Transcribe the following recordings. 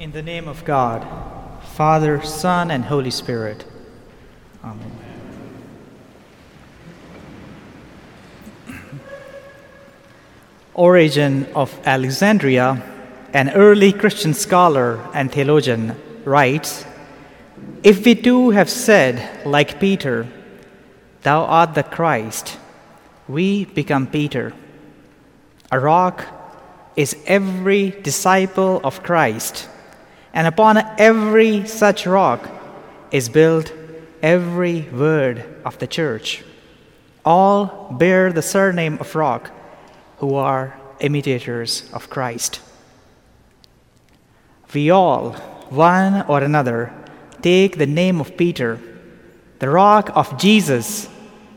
In the name of God, Father, Son, and Holy Spirit. Amen. Origen of Alexandria, an early Christian scholar and theologian, writes If we too have said, like Peter, Thou art the Christ, we become Peter. A rock is every disciple of Christ, and upon every such rock is built every word of the church. All bear the surname of rock who are imitators of Christ. We all, one or another, take the name of Peter, the rock of Jesus,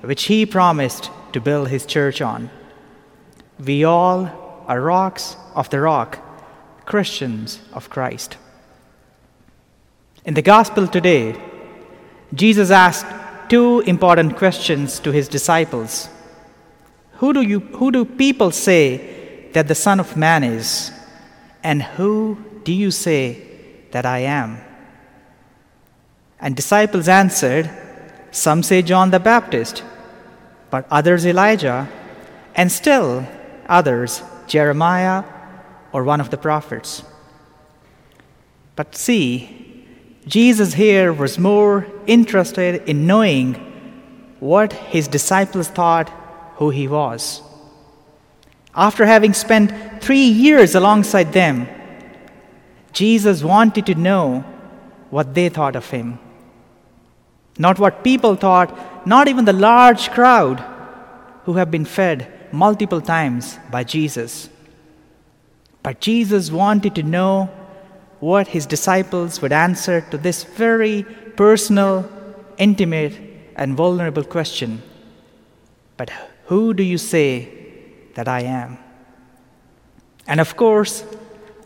which he promised to build his church on. We all are rocks of the rock, Christians of Christ. In the gospel today, Jesus asked two important questions to his disciples. Who do, you, who do people say that the Son of Man is? And who do you say that I am? And disciples answered, Some say John the Baptist, but others Elijah, and still others Jeremiah or one of the prophets. But see, Jesus here was more interested in knowing what his disciples thought who he was. After having spent three years alongside them, Jesus wanted to know what they thought of him. Not what people thought, not even the large crowd who have been fed multiple times by Jesus. But Jesus wanted to know what his disciples would answer to this very personal, intimate, and vulnerable question. But who do you say that I am? And of course,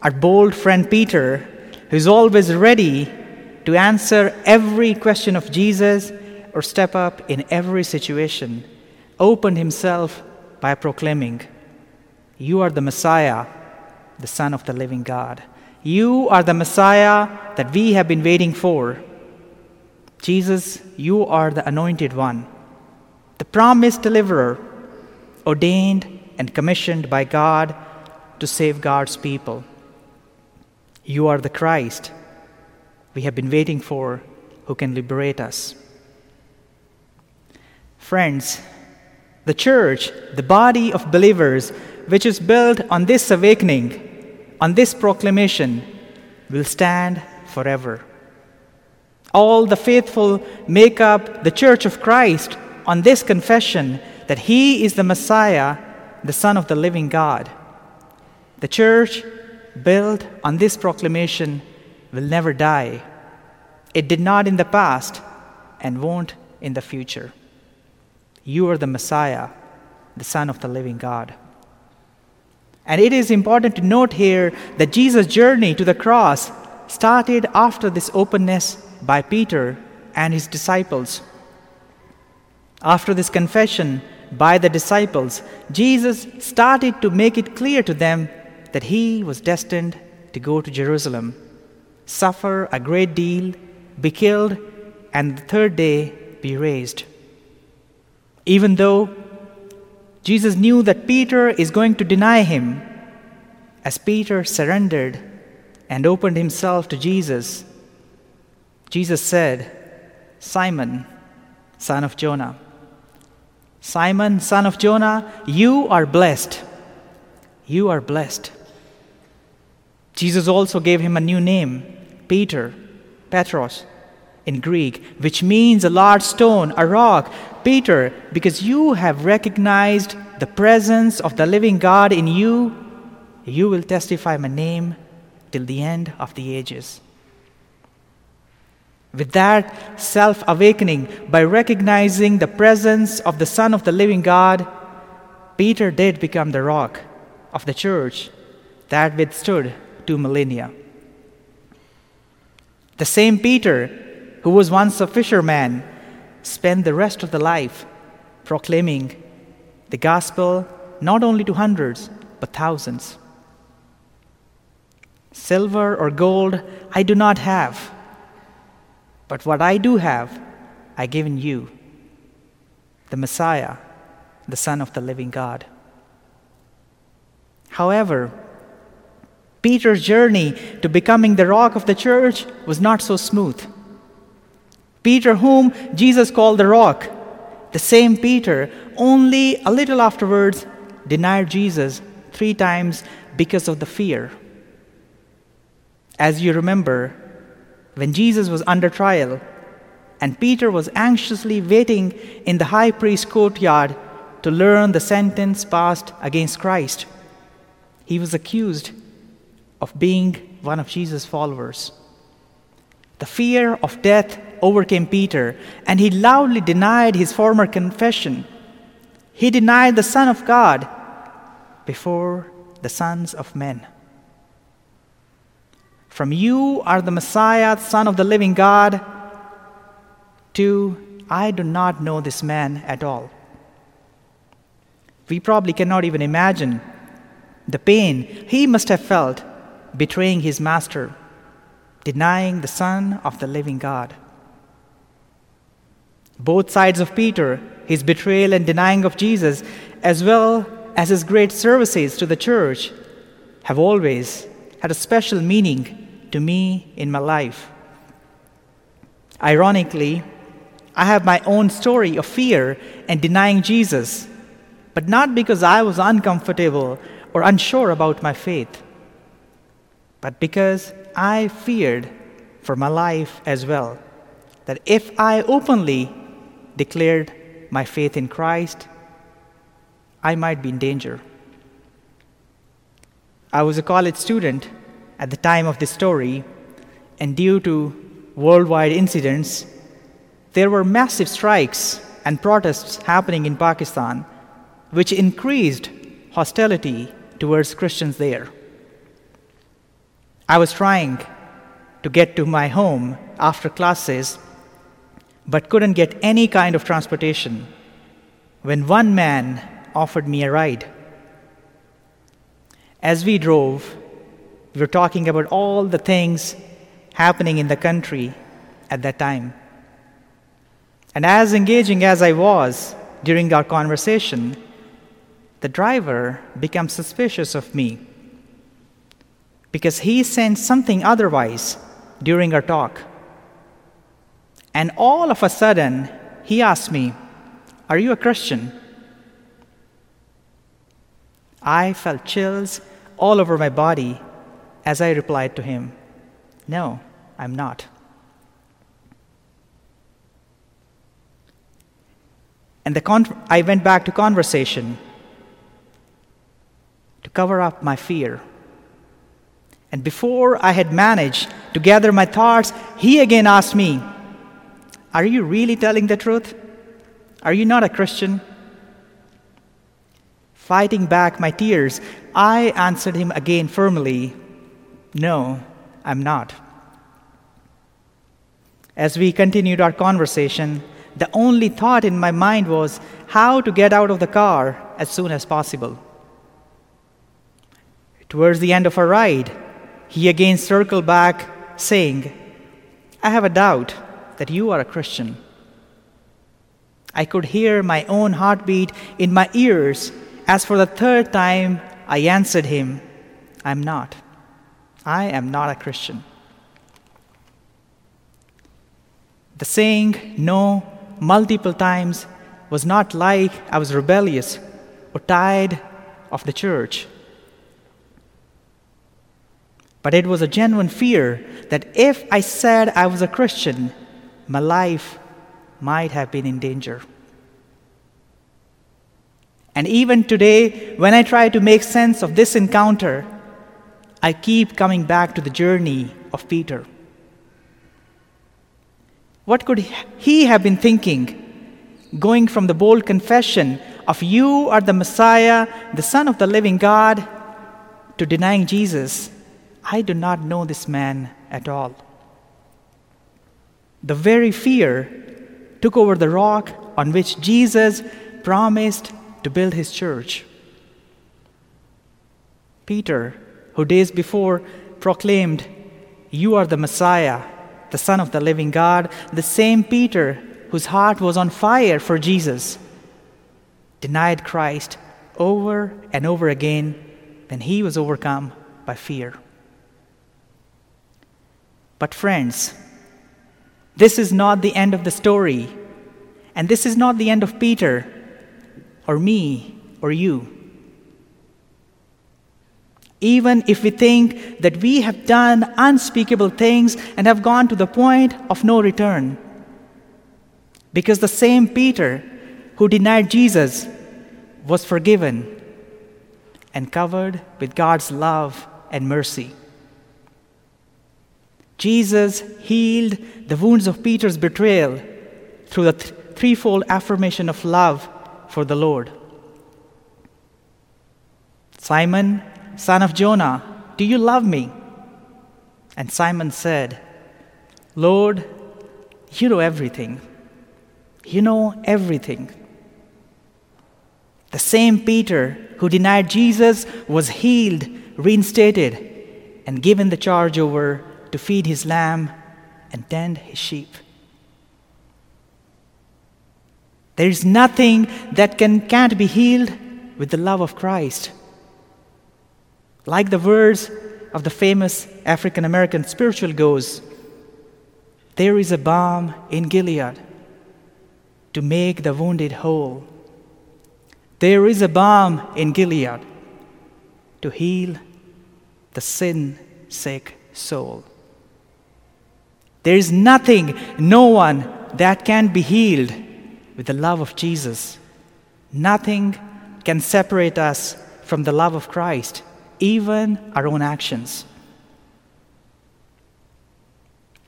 our bold friend Peter, who's always ready to answer every question of Jesus or step up in every situation, opened himself by proclaiming, You are the Messiah, the Son of the living God. You are the Messiah that we have been waiting for. Jesus, you are the anointed one, the promised deliverer, ordained and commissioned by God to save God's people. You are the Christ we have been waiting for who can liberate us. Friends, the church, the body of believers, which is built on this awakening, on this proclamation, will stand forever. All the faithful make up the church of Christ on this confession that He is the Messiah, the Son of the living God. The church, built on this proclamation, will never die. It did not in the past and won't in the future. You are the Messiah, the Son of the living God. And it is important to note here that Jesus' journey to the cross started after this openness by Peter and his disciples. After this confession by the disciples, Jesus started to make it clear to them that he was destined to go to Jerusalem, suffer a great deal, be killed, and the third day be raised. Even though Jesus knew that Peter is going to deny him, as Peter surrendered and opened himself to Jesus, Jesus said, Simon, son of Jonah, Simon, son of Jonah, you are blessed. You are blessed. Jesus also gave him a new name, Peter, Petros, in Greek, which means a large stone, a rock. Peter, because you have recognized the presence of the living God in you, you will testify my name till the end of the ages. With that self awakening, by recognizing the presence of the Son of the living God, Peter did become the rock of the church that withstood two millennia. The same Peter who was once a fisherman, spent the rest of the life proclaiming the gospel not only to hundreds, but thousands. Silver or gold I do not have, but what I do have, I give in you the Messiah, the Son of the living God. However, Peter's journey to becoming the rock of the church was not so smooth. Peter, whom Jesus called the rock, the same Peter, only a little afterwards denied Jesus three times because of the fear. As you remember, when Jesus was under trial and Peter was anxiously waiting in the high priest's courtyard to learn the sentence passed against Christ, he was accused of being one of Jesus' followers. The fear of death overcame Peter, and he loudly denied his former confession. He denied the Son of God before the sons of men. From you are the Messiah, Son of the living God, to I do not know this man at all. We probably cannot even imagine the pain he must have felt betraying his master, denying the Son of the living God. Both sides of Peter, his betrayal and denying of Jesus, as well as his great services to the church, have always had a special meaning to me in my life. Ironically, I have my own story of fear and denying Jesus, but not because I was uncomfortable or unsure about my faith, but because I feared for my life as well. That if I openly declared my faith in Christ, I might be in danger. I was a college student at the time of this story, and due to worldwide incidents, there were massive strikes and protests happening in Pakistan, which increased hostility towards Christians there. I was trying to get to my home after classes, but couldn't get any kind of transportation when one man offered me a ride. As we drove, we were talking about all the things happening in the country at that time. And as engaging as I was during our conversation, the driver became suspicious of me because he sensed something otherwise during our talk. And all of a sudden, he asked me, Are you a Christian? I felt chills all over my body as I replied to him, No, I'm not. And the con- I went back to conversation to cover up my fear. And before I had managed to gather my thoughts, he again asked me, Are you really telling the truth? Are you not a Christian? Fighting back my tears, I answered him again firmly, no, I'm not. As we continued our conversation, the only thought in my mind was how to get out of the car as soon as possible. Towards the end of our ride, he again circled back, saying, I have a doubt that you are a Christian. I could hear my own heartbeat in my ears as for the third time I answered him, I'm not. I am not a Christian. The saying no multiple times was not like I was rebellious or tired of the church. But it was a genuine fear that if I said I was a Christian, my life might have been in danger. And even today, when I try to make sense of this encounter, I keep coming back to the journey of Peter. What could he have been thinking? Going from the bold confession of you are the Messiah, the Son of the living God, to denying Jesus, I do not know this man at all. The very fear took over the rock on which Jesus promised to build his church. Peter who days before proclaimed, You are the Messiah, the Son of the living God, the same Peter whose heart was on fire for Jesus, denied Christ over and over again when he was overcome by fear. But, friends, this is not the end of the story, and this is not the end of Peter, or me, or you. Even if we think that we have done unspeakable things and have gone to the point of no return, because the same Peter who denied Jesus was forgiven and covered with God's love and mercy. Jesus healed the wounds of Peter's betrayal through the th- threefold affirmation of love for the Lord. Simon, son of Jonah, do you love me? And Simon said, Lord, you know everything. You know everything. The same Peter who denied Jesus was healed, reinstated, and given the charge over to feed his lamb and tend his sheep. There is nothing that can, can't be healed with the love of Christ. Like the words of the famous African American spiritual goes, there is a balm in Gilead to make the wounded whole. There is a balm in Gilead to heal the sin sick soul. There is nothing, no one that can be healed with the love of Jesus. Nothing can separate us from the love of Christ, even our own actions.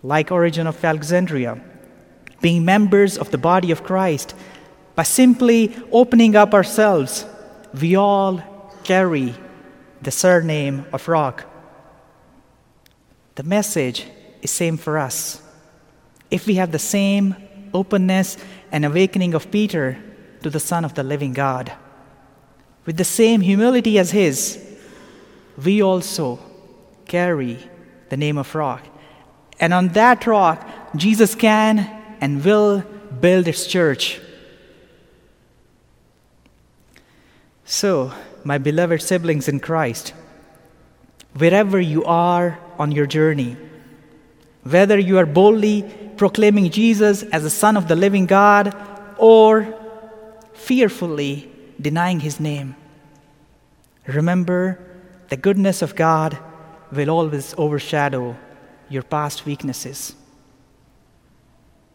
Like Origen of Alexandria, being members of the body of Christ, by simply opening up ourselves, we all carry the surname of Rock. The message is same for us. If we have the same openness and awakening of Peter to the Son of the living God, with the same humility as his, we also carry the name of rock. And on that rock, Jesus can and will build his church. So, my beloved siblings in Christ, wherever you are on your journey, whether you are boldly proclaiming Jesus as the Son of the living God or fearfully denying his name. Remember, the goodness of God will always overshadow your past weaknesses.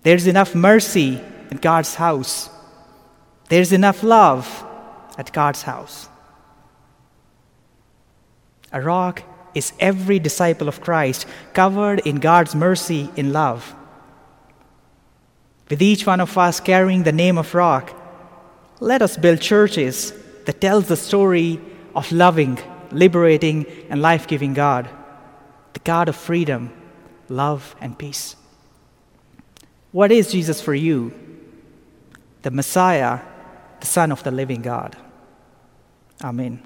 There's enough mercy at God's house, there's enough love at God's house. A rock is every disciple of Christ covered in God's mercy in love. With each one of us carrying the name of Rock, let us build churches that tells the story of loving, liberating, and life-giving God, the God of freedom, love, and peace. What is Jesus for you? The Messiah, the Son of the living God. Amen.